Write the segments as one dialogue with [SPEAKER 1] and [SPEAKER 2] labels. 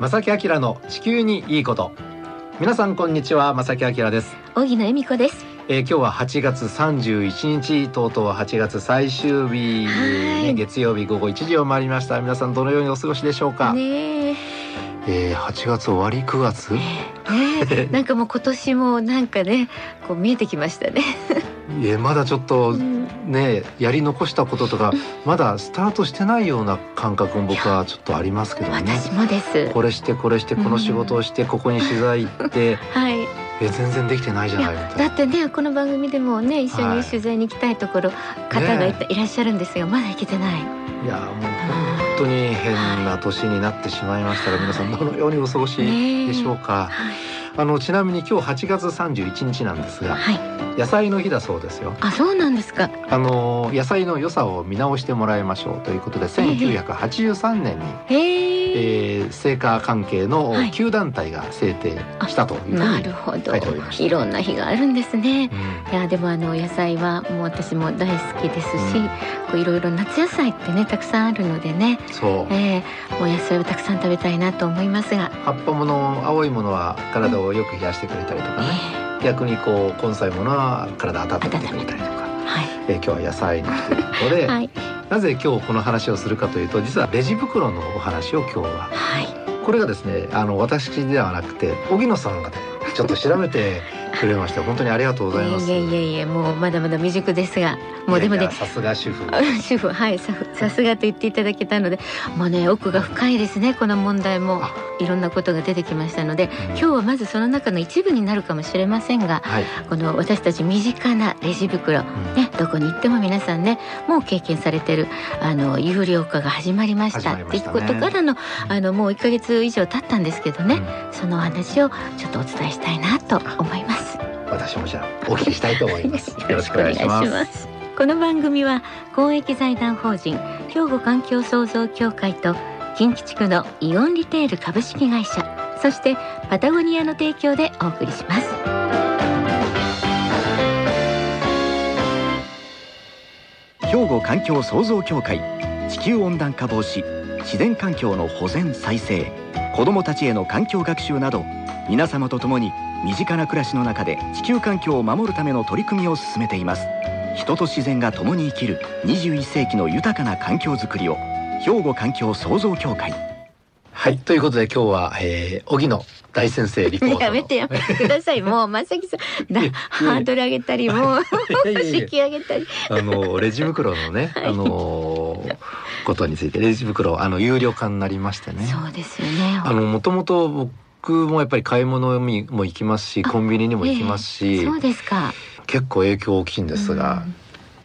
[SPEAKER 1] 正木明の地球にいいこと。皆さんこんにちは正木明です、
[SPEAKER 2] 荻野恵美子です。
[SPEAKER 1] えー、今日は8月31日とうとう8月最終日、
[SPEAKER 2] はい。
[SPEAKER 1] ね、月曜日午後1時を回りました。皆さんどのようにお過ごしでしょうか、
[SPEAKER 2] ねえ、
[SPEAKER 1] えー、8月終わり9月？
[SPEAKER 2] ねえ、なんかもう今年もなんかね、こう見えてきましたね。
[SPEAKER 1] いやまだちょっと
[SPEAKER 2] うん
[SPEAKER 1] ねやり残したこととかまだスタートしてないような感覚も僕はちょっとありますけどね。
[SPEAKER 2] 私もです。
[SPEAKER 1] これしてこれしてこの仕事をしてここに取材行って
[SPEAKER 2] はい。
[SPEAKER 1] え全然できてないじゃない
[SPEAKER 2] だってね、この番組でもね、一緒
[SPEAKER 1] はい
[SPEAKER 2] に取材に行きたいところ、方がい,、
[SPEAKER 1] ね
[SPEAKER 2] いらっしゃるんですが、まだ行けてない。
[SPEAKER 1] いやもう本当に変な年になってしまいましたが皆さんどのようにお過ごしでしょうか、
[SPEAKER 2] はい。
[SPEAKER 1] あのちなみに今日8月31日なんですが
[SPEAKER 2] はい。
[SPEAKER 1] 野菜の日だそうですよ
[SPEAKER 2] あ、そうなんですか。
[SPEAKER 1] あの野菜の良さを見直してもらいましょうということで1983年に、
[SPEAKER 2] へえ。
[SPEAKER 1] えー、成果関係の
[SPEAKER 2] はい。
[SPEAKER 1] 9団体が制定したというふうに、
[SPEAKER 2] なるほど。
[SPEAKER 1] 書い
[SPEAKER 2] ろんな日があるんですね。
[SPEAKER 1] うん。
[SPEAKER 2] いやでもあの野菜はもう私も大好きですし、
[SPEAKER 1] うん。
[SPEAKER 2] こういろいろ夏野菜ってねたくさんあるのでね、
[SPEAKER 1] そう。
[SPEAKER 2] えー、もう野菜をたくさん食べたいなと思いますが、
[SPEAKER 1] 葉っぱもの青いものは体をよく冷やしてくれたりとかね、逆にこう根菜ものは体温めてくれたりとか、
[SPEAKER 2] はい。
[SPEAKER 1] えー今日は野菜の日ということで、
[SPEAKER 2] はい
[SPEAKER 1] なぜ今日この話をするかというと実はレジ袋のお話を今日は。
[SPEAKER 2] はい。
[SPEAKER 1] これがですねあの私ではなくて荻野さんがねちょっと調べてくれまして本当にありがとうございます。
[SPEAKER 2] いえいえいえもうまだまだ未熟ですが。もうでもね
[SPEAKER 1] さすが主婦。
[SPEAKER 2] 主婦はいささすがと言っていただけたのでもうね奥が深いですねこの問題も。
[SPEAKER 1] あ。
[SPEAKER 2] いろんなことが出てきましたので
[SPEAKER 1] うん。
[SPEAKER 2] 今日はまずその中の一部になるかもしれませんが
[SPEAKER 1] はい。
[SPEAKER 2] この私たち身近なレジ袋
[SPEAKER 1] うん。
[SPEAKER 2] ね、どこに行っても皆さんねもう経験されてるあの有料化が始まりましたっていうことからのあのもう1ヶ月以上経ったんですけどね、
[SPEAKER 1] うん。
[SPEAKER 2] そのお話をちょっとお伝えしたいなと思います。
[SPEAKER 1] 私もじゃあお聞きしたいと思います。よろしくお願いします。
[SPEAKER 2] よろしくお願いしますこの番組は公益財団法人兵庫環境創造協会と近畿地区のイオンリテール株式会社そしてパタゴニアの提供でお送りします。
[SPEAKER 3] 兵庫環境創造協会地球温暖化防止自然環境の保全再生子どもたちへの環境学習など皆様と共に身近な暮らしの中で地球環境を守るための取り組みを進めています人と自然が共に生きる21世紀の豊かな環境づくりを兵庫環境創造協会
[SPEAKER 1] はいということで今日は、えー、荻野大先生リポートの
[SPEAKER 2] やめてやめてください。もうまさきさん、だハードル上げたり、もう 引き上げたり。
[SPEAKER 1] あのレジ袋のね、
[SPEAKER 2] はい
[SPEAKER 1] あのことについてレジ袋あの有料化になりましてね。
[SPEAKER 2] そうですよね。
[SPEAKER 1] あのもともと僕もやっぱり買い物にも行きますし
[SPEAKER 2] あ
[SPEAKER 1] コンビニにも行きますし、
[SPEAKER 2] そうですか。
[SPEAKER 1] 結構影響大きいんですが、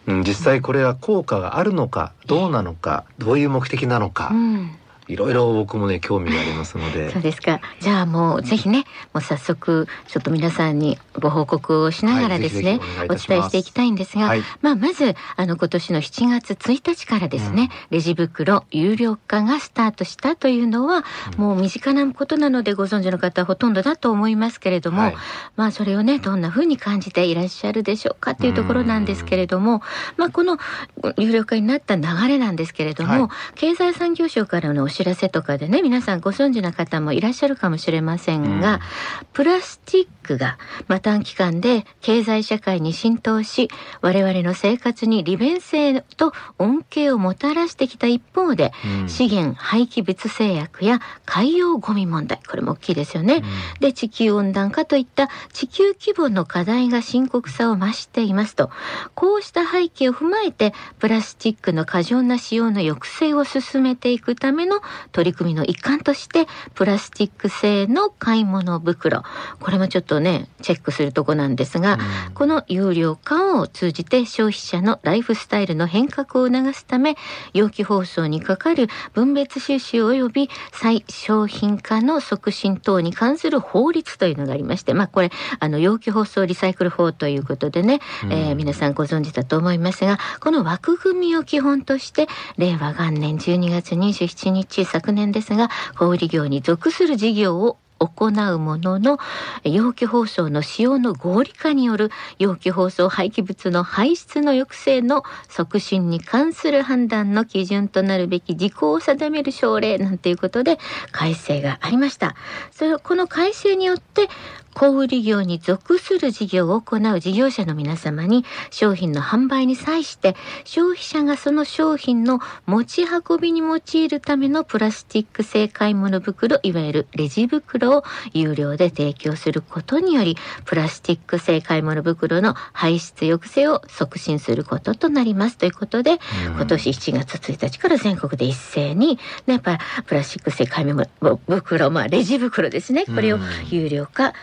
[SPEAKER 1] うん実際これは効果があるのかどうなのかどういう目的なのか、
[SPEAKER 2] うん、うん
[SPEAKER 1] いろいろ僕もね興味がありますので。
[SPEAKER 2] そうですか。じゃあもうぜひね、もう早速ちょっと皆さんにご報告をしながらですね、
[SPEAKER 1] はいお願いい
[SPEAKER 2] お伝えしていきたいんですが、
[SPEAKER 1] はい。
[SPEAKER 2] まあまずあの今年の7月1日からですね、レジ袋有料化がスタートしたというのは、
[SPEAKER 1] うん。
[SPEAKER 2] もう身近なことなのでご存知の方はほとんどだと思いますけれども、
[SPEAKER 1] はい。
[SPEAKER 2] まあそれをねどんな風に感じていらっしゃるでしょうかというところなんですけれども、まあこの有料化になった流れなんですけれども、
[SPEAKER 1] はい。
[SPEAKER 2] 経済産業省からのお知らせとかでね皆さんご存知な方もいらっしゃるかもしれませんが、
[SPEAKER 1] うん。
[SPEAKER 2] プラスチックが、まあ、短期間で経済社会に浸透し我々の生活に利便性と恩恵をもたらしてきた一方で、
[SPEAKER 1] うん。
[SPEAKER 2] 資源廃棄物制約や海洋ゴミ問題これも大きいですよね。で地球温暖化といった地球規模の課題が深刻さを増していますと。こうした背景を踏まえてプラスチックの過剰な使用の抑制を進めていくための取り組みの一環としてプラスチック製の買い物袋。これもちょっとねチェックするとこなんですが、
[SPEAKER 1] うん。
[SPEAKER 2] この有料化を通じて消費者のライフスタイルの変革を促すため容器包装にかかる分別収集及び再商品化の促進等に関する法律というのがありましてまあこれあの容器包装リサイクル法ということでね、えー皆さんご存知だと思いますがこの枠組みを基本として令和元年12月27日昨年ですが小売業に属する事業を行うものの容器包装の使用の合理化による容器包装廃棄物の排出の抑制の促進に関する判断の基準となるべき事項を定める省令なんていうことで改正がありました。それこの改正によって小売業に属する事業を行う事業者の皆様に商品の販売に際して消費者がその商品の持ち運びに用いるためのプラスチック製買い物袋いわゆるレジ袋を有料で提供することによりプラスチック製買い物袋の排出抑制を促進することとなります。ということで、今年7月1日から全国で一斉に、ね、やっぱプラスチック製買い物袋まあレジ袋ですね。これを有料化、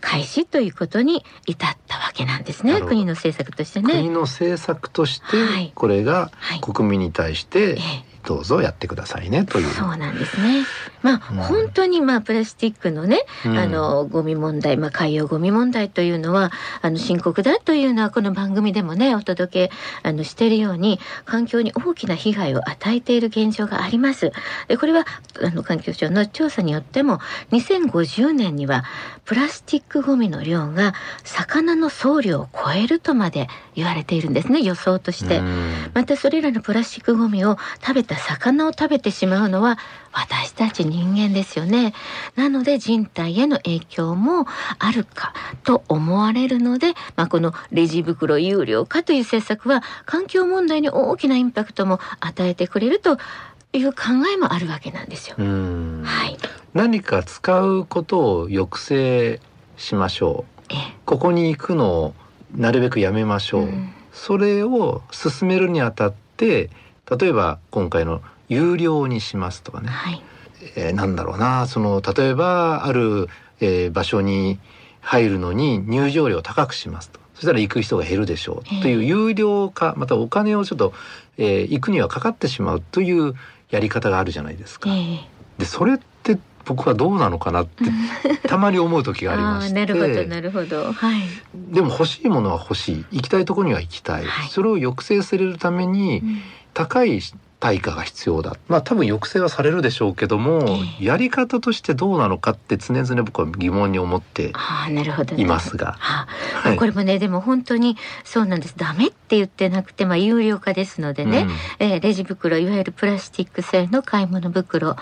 [SPEAKER 2] 開始ということに至ったわけなんですね国の政策としてね。
[SPEAKER 1] 国の政策としてこれが国民に対して、どうぞやってくださいねという。
[SPEAKER 2] そうなんですね。まあ、うん、本当にまあプラスチックのね、うん、あのゴミ問題、まあ海洋ゴミ問題というのはあの深刻だというのはこの番組でもねお届けあのしているように環境に大きな被害を与えている現状があります。でこれはあの環境省の調査によっても2050年にはプラスチックゴミの量が魚の総量を超えるとまで言われているんですね予想として。またそれらのプラスチックゴミを食べた魚を食べてしまうのは私たち人間ですよね。なので人体への影響もあるかと思われるので、まあ、このレジ袋有料化という政策は環境問題に大きなインパクトも与えてくれるという考えもあるわけなんですよ。はい、
[SPEAKER 1] 何か使うことを抑制しましょう。ここに行くのをなるべくやめましょう。うそれを進めるにあたって例えば今回の有料にしますとかね、はい、えー、なんだろうな。その例えばある、えー、場所に入るのに入場料を高くしますと。そしたら行く人が減るでしょう。という有料化またお金をちょっと、えー、行くにはかかってしまうというやり方があるじゃないですか。でそれって僕はどうなのかなって たまに思う時がありまして。
[SPEAKER 2] なるほどなるほど、はい、
[SPEAKER 1] でも欲しいものは欲しい。行きたいところには行きたい、はい、それを抑制されるために、うん高い対価が必要だ。まあ多分抑制はされるでしょうけども、えー、やり方としてどうなのかって常々僕は疑問に思っていますが、
[SPEAKER 2] はあ、これもねでも本当にそうなんです。ダメって言ってなくてまあ有料化ですのでね、うん、えー、レジ袋いわゆるプラスチック製の買い物袋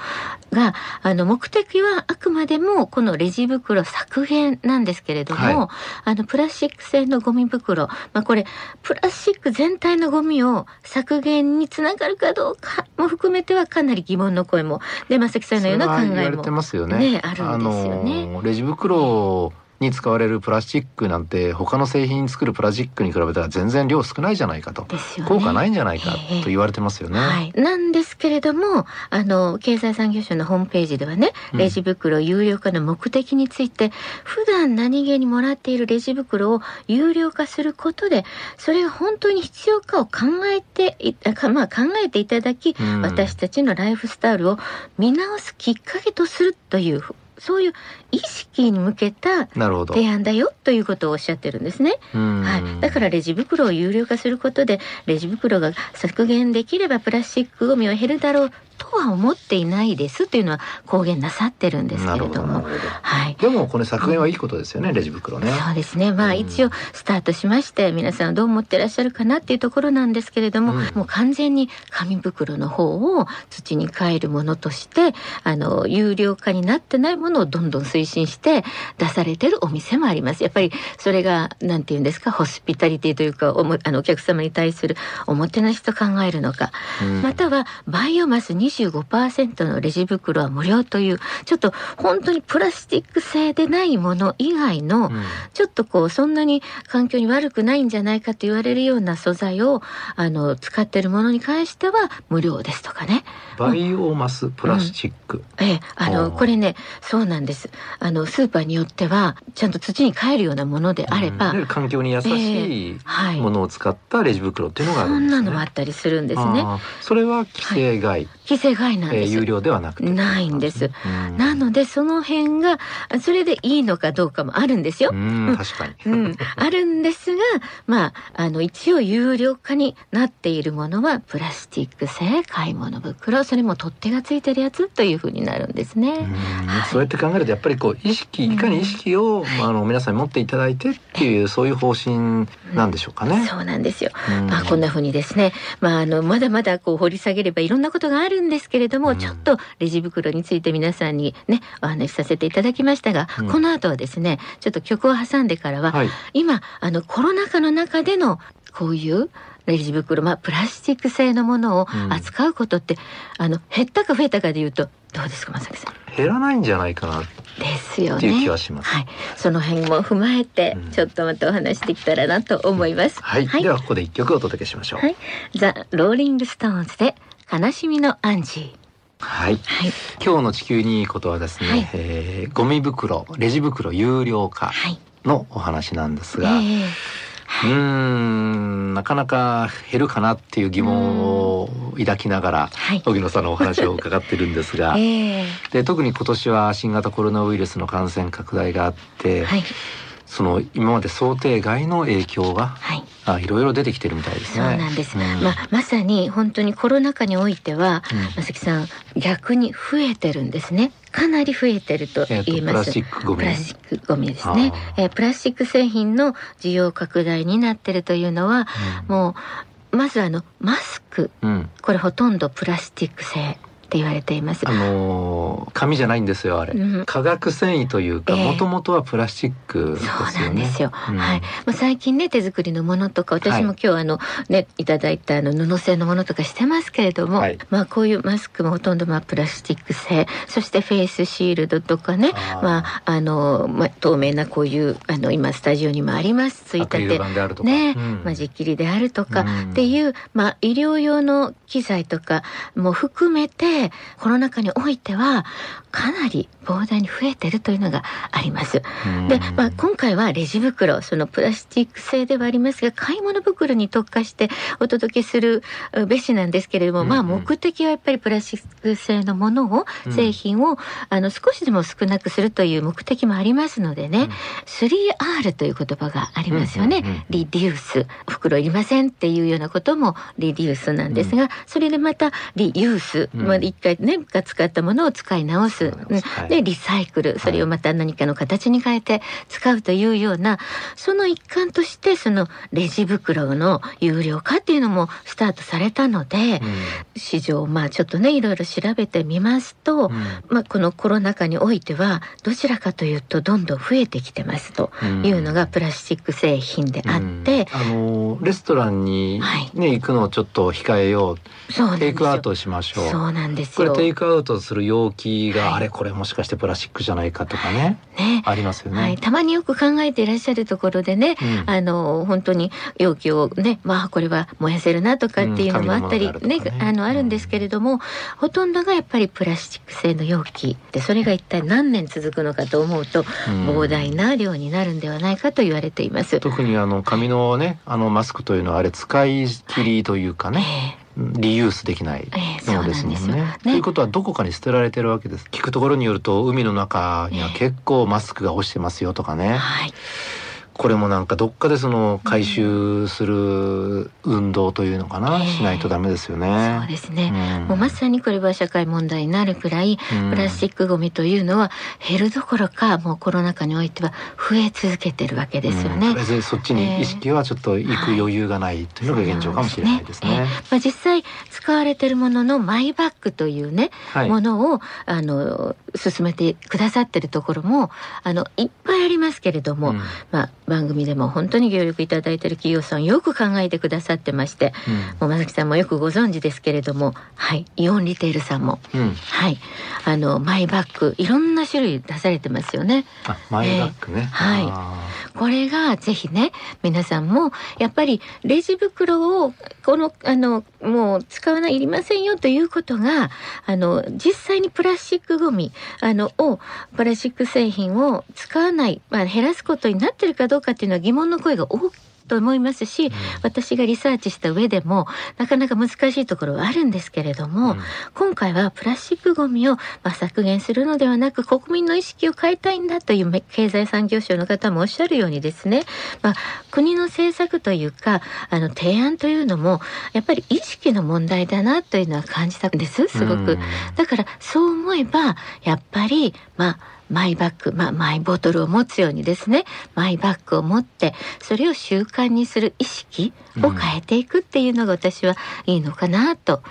[SPEAKER 2] があの目的はあくまでもこのレジ袋削減なんですけれども、はい、あのプラスチック製のゴミ袋まあこれプラスチック全体のゴミを削減につながるかどうも含めてはかなり疑問の声もで正木さんのような考えも、ね、あるんですよね。あの
[SPEAKER 1] レジ袋に使われるプラスチックなんて他の製品作るプラスチックに比べたら全然量少ないじゃないかと、ね、効果ないんじゃないかと言われてますよね。
[SPEAKER 2] はい、なんですけれどもあの経済産業省のホームページではねレジ袋有料化の目的について、うん、普段何気にもらっているレジ袋を有料化することでそれが本当に必要かを考えていまあ、考えていただき、うん、私たちのライフスタイルを見直すきっかけとするというそういう意識に向けた提案だよということをおっしゃってるんですね。はい、だからレジ袋を有料化することでレジ袋が削減できればプラスチックゴミは減るだろう。とは思っていないですというのは公言なさってるんですけれども。
[SPEAKER 1] はい、でもこれ削減はいいことですよね、うん、レジ袋ね。
[SPEAKER 2] そうですね。まあ一応スタートしまして皆さんどう思ってらっしゃるかなっていうところなんですけれども、うん、もう完全に紙袋の方を土に帰るものとしてあの有料化になってないものをどんどん推進して出されてるお店もあります。やっぱりそれがなんて言うんですかホスピタリティというかおもあのお客様に対するおもてなしと考えるのか、うん、またはバイオマス25%のレジ袋は無料というちょっと本当にプラスチック製でないもの以外の、うん、ちょっとこうそんなに環境に悪くないんじゃないかと言われるような素材をあの使ってるものに関しては無料ですとかね。
[SPEAKER 1] バイオマスプラスチック。うん、
[SPEAKER 2] ええ、あのこれねそうなんです。あのスーパーによってはちゃんと土に帰るようなものであれば、
[SPEAKER 1] うん、環境に優しいものを使ったレジ袋っていうのがあるんですね。
[SPEAKER 2] そんなのもあったりするんですね。
[SPEAKER 1] それは規制外。はい
[SPEAKER 2] 規制外なんです、
[SPEAKER 1] えー、有料ではなくて。
[SPEAKER 2] ないんです、なのでその辺がそれでいいのかどうかもあるんですよ。
[SPEAKER 1] 確かに、
[SPEAKER 2] うん、あるんですがまああの一応有料化になっているものはプラスチック製買い物袋それも取っ手がついてるやつというふうになるんですね、
[SPEAKER 1] はい、そうやって考えるとやっぱりこう意識いかに意識を、あの皆さんに持っていただいてっていうそういう方針なんでしょうかね、
[SPEAKER 2] そうなんですよ、まあこんなふうにですね。まああのまだまだこう掘り下げればいろんなことがあるんですけれども、ちょっとレジ袋について皆さんにねお話しさせていただきましたが、この後はですねちょっと曲を挟んでからは、はい、今あのコロナ禍の中でのこういうレジ袋、まあ、プラスチック製のものを扱うことって、うん、あの減ったか増えたかでいうとどうですか正木さん？
[SPEAKER 1] 減らないんじゃないかな
[SPEAKER 2] ですよ
[SPEAKER 1] ね。いう気はします。
[SPEAKER 2] はい、その辺も踏まえて、ちょっとまたお話できたらなと思います。うん、
[SPEAKER 1] はい、はい、ではここで一曲お届けしましょう。はい、
[SPEAKER 2] ザ・ローリング・ストーンズで悲しみのアンジー。
[SPEAKER 1] はい、はい、今日の地球にいいことはですね、はい、えー、ゴミ袋レジ袋有料化のお話なんですが、はい。えーうんなかなか減るかなっていう疑問を抱きながら、荻野さんのお話を伺ってるんですが、えー、で特に今年は新型コロナウイルスの感染拡大があって、はい、その今まで想定外の影響が、はい、あいろいろ出てきてるみたいですね。
[SPEAKER 2] そうなんです。うん、まあまさに本当にコロナ禍においては、うん、正木さん逆に増えてるんですね。かなり増えてると言います。プラスチックゴミ。プラスチックゴミですね。えー、プラスチック製品の需要拡大になってるというのは、うん、もうまずあのマスク、これほとんどプラスチック製。って言われています。
[SPEAKER 1] あのー、紙じゃないんですよあれ、うん、化学繊維というかもともとはプラスチックですよね。
[SPEAKER 2] そうなんですよ。うん、はい。まあ最近ね手作りのものとか私も今日あの、ねいただいたあの布製のものとかしてますけれども、はい、まあこういうマスクもほとんどまあプラスチック製、そしてフェイスシールドとかね、あまああのまあ透明なこういうあの今スタジオにもありますついたて。ね、うん、まあじっきりであるとかっていう、まあ医療用の機材とかも含めてコロナ禍においてはかなり膨大に増えてるというのがあります。で、まあ、今回はレジ袋そのプラスチック製ではありますが買い物袋に特化してお届けするべしなんですけれども、まあ目的はやっぱりプラスチック製のものを、製品をあの少しでも少なくするという目的もありますのでね、3R という言葉がありますよね。リデュース袋いりませんっていうようなこともリデュースなんですが、それでまたリユース、まあ一回ねが使ったものを使い直す、でリサイクルそれをまた何かの形に変えて使うというようなその一環としてそのレジ袋の有料化っていうのもスタートされたので、市場まあちょっとねいろいろ調べてみますと、まあこのコロナ禍においてはどちらかというとどんどん増えてきてますというのがプラスチック製品であって、
[SPEAKER 1] あのレストランにね、行くのをちょっと控えよう。テイクアウトしましょう。
[SPEAKER 2] そうなんです
[SPEAKER 1] これテイクアウトする容器が、あれこれもしかしてプラスチックじゃないかとかね。ね。ありますよね、はい、
[SPEAKER 2] たまによく考えていらっしゃるところでね、うん、あの本当に容器をねまあこれは燃やせるなとかっていうのもあったり、ね、ね、あのあるんですけれども、ほとんどがやっぱりプラスチック製の容器でそれが一体何年続くのかと思うと、膨大な量になるんではないかと言われています。
[SPEAKER 1] 特にあの紙のねあのマスクというのはあれ使い切りというかね、えーリユースできないものですもんね。ねということはどこかに捨てられてるわけです。聞くところによると海の中には結構マスクが落ちてますよとかね。はいこれもなんかどっかでその回収する運動というのかな、えー、しないとダメですよね。
[SPEAKER 2] そうですね、うん、もうまさにこれは社会問題になるくらい、プラスチックごみというのは減るどころかもうコロナ禍においては増え続けてるわけですよね。
[SPEAKER 1] うん、そっちに意識はちょっと行く余裕がないというのが現状かもしれないですね。すねえー、
[SPEAKER 2] まあ実際使われてるもののマイバッグというね、はい、ものをあの進めてくださってるところもあのいっぱいありますけれども、うん、まあ番組でも本当に協力いただいている企業さんよく考えてくださってまして、うん、もう正木さんもよくご存知ですけれども、はい、イオンリテールさんも、うん、はい、あのマイバッグいろんな種類出されてますよね。
[SPEAKER 1] マイバッグね。えー、
[SPEAKER 2] はい。これがぜひね皆さんもやっぱりレジ袋をこのあのもう使わないいりませんよということがあの実際にプラスチックごみあのをプラスチック製品を使わない、まあ、減らすことになってるかどうかっていうのは疑問の声が大と思いますし、私がリサーチした上でもなかなか難しいところはあるんですけれども、うん、今回はプラスチックごみをまあ削減するのではなく国民の意識を変えたいんだという経済産業省の方もおっしゃるようにですね、まあ、国の政策というかあの提案というのもやっぱり意識の問題だなというのは感じたんですすごく。だからそう思えばやっぱりまあマイバッグ、まあ、マイボトルを持つようにですねマイバッグを持ってそれを習慣にする意識を変えていくっていうのが私はいいのかなと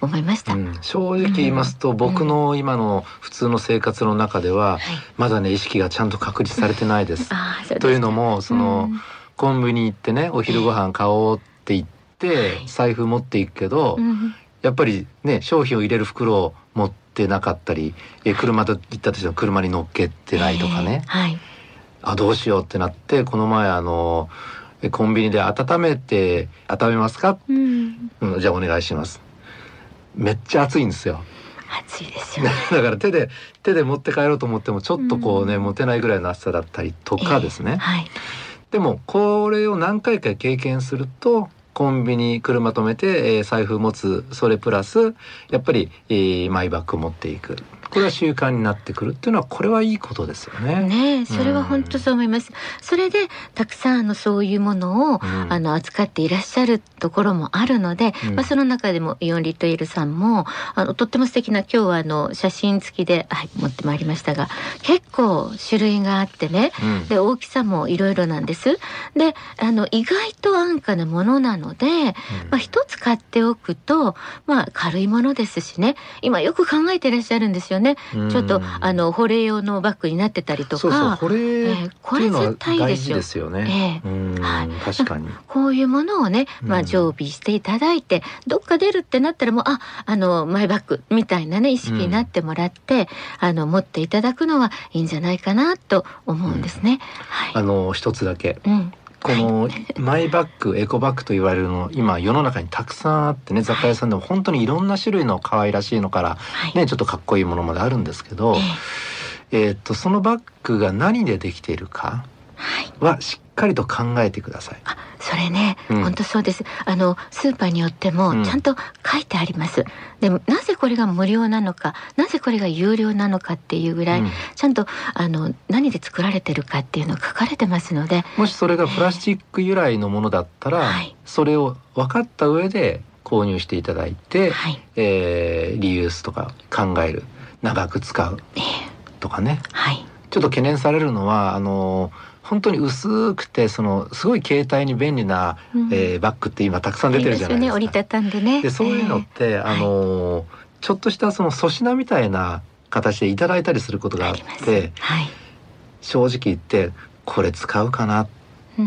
[SPEAKER 2] 思いました、うん、
[SPEAKER 1] 正直言いますと、うん、僕の今の普通の生活の中では、まだね意識がちゃんと確立されてないです。というのもその、うん、コンビニ行ってねお昼ご飯買おうって言って、財布持っていくけど、やっぱりね商品を入れる袋を持ってなかったりえ車と行ったとしても車に乗っけてないとかね、
[SPEAKER 2] えーはい、
[SPEAKER 1] あどうしようってなってこの前あのコンビニで温めて温めますか、うん、うん、じゃあお願いします。めっちゃ暑いんですよ。
[SPEAKER 2] 暑いですよ、ね、
[SPEAKER 1] だから手で手で持って帰ろうと思ってもちょっとこうね、うん、持てないぐらいの暑さだったりとかですね、
[SPEAKER 2] えーはい、
[SPEAKER 1] でもこれを何回か経験するとコンビニ車止めて、えー、財布持つそれプラスやっぱり、えー、マイバッグ持っていく。これは習慣になってくるっていうのはこれはいいことですよね。
[SPEAKER 2] ねそれは本当そう思います。うん、それでたくさんのそういうものを、うん、あの扱っていらっしゃるところもあるので、うん、まあその中でもイオンリトイルさんもあのとっても素敵な今日はあの写真付きで、はい、持ってまいりましたが結構種類があってね、で大きさもいろいろなんです。であの意外と安価なものなので、まあ一つ買っておくとまあ軽いものですしね。今よく考えていらっしゃるんですよね。ちょっとあの保冷用のバッグになってたりとか、そう
[SPEAKER 1] そう保冷、えー、これ絶対いいですよ。ですよね。
[SPEAKER 2] えー、はい、
[SPEAKER 1] 確かに。
[SPEAKER 2] こういうものをね、まあ常備していただいて、どっか出るってなったらもうああのマイバッグみたいなね意識になってもらって、あの持っていただくのはいいんじゃないかなと思うんですね。はい。
[SPEAKER 1] あの一つだけ。
[SPEAKER 2] うん。
[SPEAKER 1] このマイバッグエコバッグと言われるの今世の中にたくさんあってね雑貨屋さんでも本当にいろんな種類の可愛らしいのから、ねちょっとかっこいいものまであるんですけど、えっとそのバッグが何でできているかはしっかりと考えてください。
[SPEAKER 2] それね、うん、本当そうです。あのスーパーによってもちゃんと書いてあります。うん、でもなぜこれが無料なのか、なぜこれが有料なのかっていうぐらい、うん、ちゃんとあの何で作られてるかっていうのが書かれてますので、
[SPEAKER 1] もしそれがプラスチック由来のものだったら、えーそれを分かった上で購入していただいて、はい、えー、リユースとか考える、長く使うとかね。
[SPEAKER 2] はい、
[SPEAKER 1] ちょっと懸念されるのはあの本当に薄くてそのすごい携帯に便利な、うん、えー、バッグって今たくさん出てるじゃないですか。
[SPEAKER 2] 折りたたんでね。
[SPEAKER 1] でそういうのって、えー、あの、はい、ちょっとしたその粗品みたいな形でいただいたりすることがあって、
[SPEAKER 2] はい、
[SPEAKER 1] 正直言ってこれ使うかなっ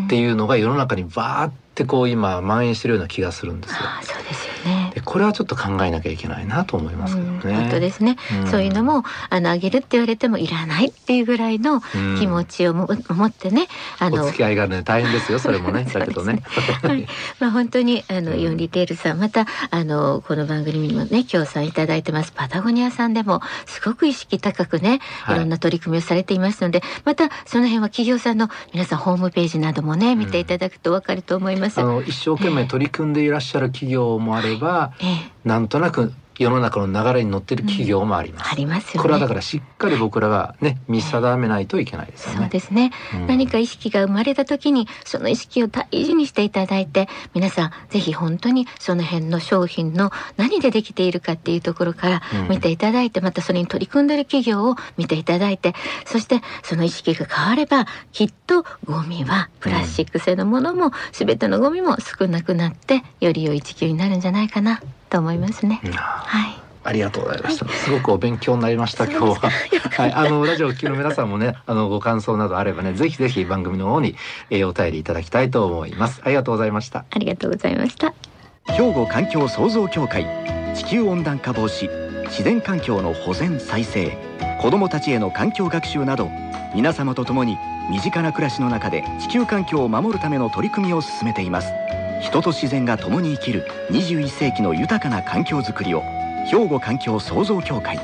[SPEAKER 1] ていうのが世の中にバーってこう今蔓延してるような気がするんですよ。
[SPEAKER 2] そうですよね。
[SPEAKER 1] でこれはちょっと考えなきゃいけないなと思いますけどね。
[SPEAKER 2] 本当ですね、うん、そういうのもあのあげるって言われてもいらないっていうぐらいの気持ちをも、うん、持ってね
[SPEAKER 1] あのお付き合いがあるので大変ですよ それもねだけどね。
[SPEAKER 2] はい、まあ本当にあの、イオンリテールさんまたあのこの番組にもね協賛いただいてます。パタゴニアさんでもすごく意識高くねい。ろんな取り組みをされていますので、はい、またその辺は企業さんの皆さんホームページなどもね見ていただくとわかると思います。
[SPEAKER 1] あの一生懸命取り組んでいらっしゃる企業もあれば、えー、なんとなく世の中の流れに乗ってる企業もあります。うん、
[SPEAKER 2] ありますよ、ね、
[SPEAKER 1] これはだからしっかり僕らがね見定めないといけないですよね。
[SPEAKER 2] そうですね、うん、何か意識が生まれた時にその意識を大事にしていただいて皆さんぜひ本当にその辺の商品の何でできているかっていうところから見ていただいて、うん、またそれに取り組んでる企業を見ていただいてそしてその意識が変わればきっとゴミはプラスチック製のものも全てのゴミも少なくなってより良い地球になるんじゃないかなと思いますね。はい。
[SPEAKER 1] ありがとうございました。すごくお勉強になりました。今日は。はい、あのラジオ聴きの皆さんもね、あのご感想などあればね、ぜひぜひ番組の方に、えー、お便りいただきたいと思います。ありがとうございました。
[SPEAKER 2] ありがとうございました。
[SPEAKER 3] 兵庫環境創造協会地球温暖化防止自然環境の保全再生子どもたちへの環境学習など皆様と共に身近な暮らしの中で地球環境を守るための取り組みを進めています人と自然が共に生きる21世紀の豊かな環境づくりを兵庫環境創造協会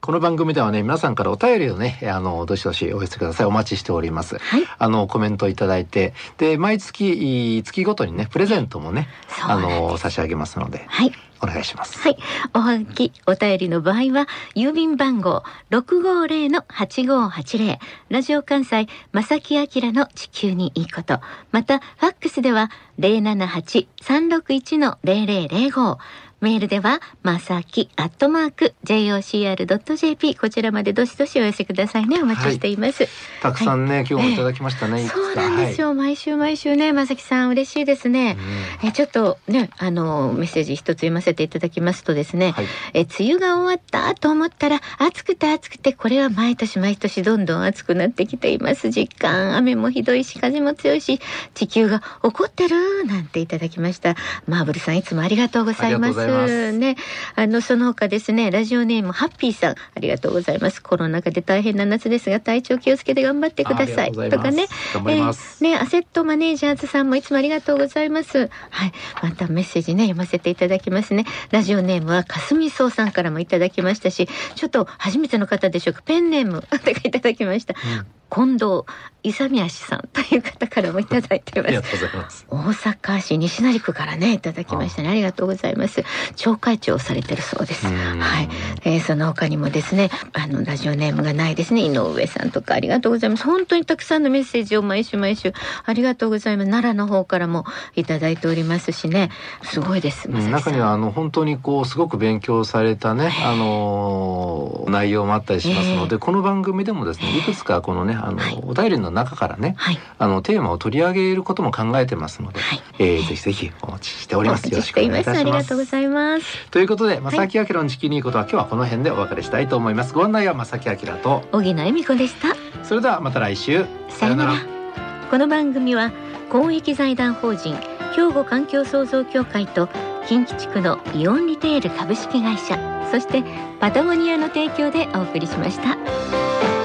[SPEAKER 1] この番組ではね皆さんからお便りをねあのどしどしお寄せくださいお待ちしております。
[SPEAKER 2] はい。
[SPEAKER 1] あのコメントいただいてで毎月月ごとにねプレゼントもねあの差し上げますので
[SPEAKER 2] はい。
[SPEAKER 1] お願いします。
[SPEAKER 2] はい。おはがき、お便りの場合は、郵便番号650-8580、ラジオ関西、正木明の地球にいいこと。また、ファックスでは、078-361-0005。メールでは、まさき、アットマーク、jocr.jp。こちらまでどしどしお寄せくださいね。お待ちしています。
[SPEAKER 1] たくさんね、今日もいただきましたね。いく
[SPEAKER 2] そうなんですよ。毎週毎週ね、まさきさん嬉しいですね。
[SPEAKER 1] はい
[SPEAKER 2] えちょっとねあのメッセージ一つ読ませていただきますとですね、
[SPEAKER 1] はい。
[SPEAKER 2] え梅雨が終わったと思ったら暑くて暑くてこれは毎年毎年どんどん暑くなってきています。実感雨もひどいし風も強いし地球が怒ってるなんていただきました。マーブルさんいつもありがとうございます。ね。あのその他ですねラジオネームハッピーさんありがとうございます。コロナ禍で大変な夏ですが体調気をつけて頑張ってください
[SPEAKER 1] と
[SPEAKER 2] かね。
[SPEAKER 1] 頑張ります。
[SPEAKER 2] えーね、アセットマネージャーズさんもいつもありがとうございます。はい、またメッセージね、読ませていただきますね。ラジオネームはかすみそうさんからもいただきましたし、ちょっと初めての方でしょうか、ペンネーム。とかいただきました。近藤勇足さんという方からもいただいています。
[SPEAKER 1] ありがとうございます。
[SPEAKER 2] 大阪市西成区からねいただきましたね。あ。りがとうございます。町会長をされてるそうです。
[SPEAKER 1] うん。
[SPEAKER 2] はい、えーその他にもですねあのラジオネームがないですね。井上さんとかありがとうございます。本当にたくさんのメッセージを毎週毎週ありがとうございます。奈良の方からもいただいておりますしね。すごいです。
[SPEAKER 1] 中にはあの本当にこうすごく勉強されたね、あの内容もあったりしますので、この番組でもですねいくつかこのねあの、
[SPEAKER 2] はい
[SPEAKER 1] お便りの中からね
[SPEAKER 2] はい。
[SPEAKER 1] あのテーマを取り上げることも考えてますので、
[SPEAKER 2] はい。
[SPEAKER 1] えーぜひぜひお待ちしております。よろしくお願いい
[SPEAKER 2] ています。あり。がとうございます。
[SPEAKER 1] ということで正木明の地球にいいことは今日はこの辺でお別れしたいと思います。ご案内は正木明と
[SPEAKER 2] 荻野恵美子でした。
[SPEAKER 1] それではまた来週。
[SPEAKER 2] さよなら。この番組は公益財団法人兵庫環境創造協会と近畿地区のイオンリテール株式会社そしてパタゴニアの提供でお送りしました。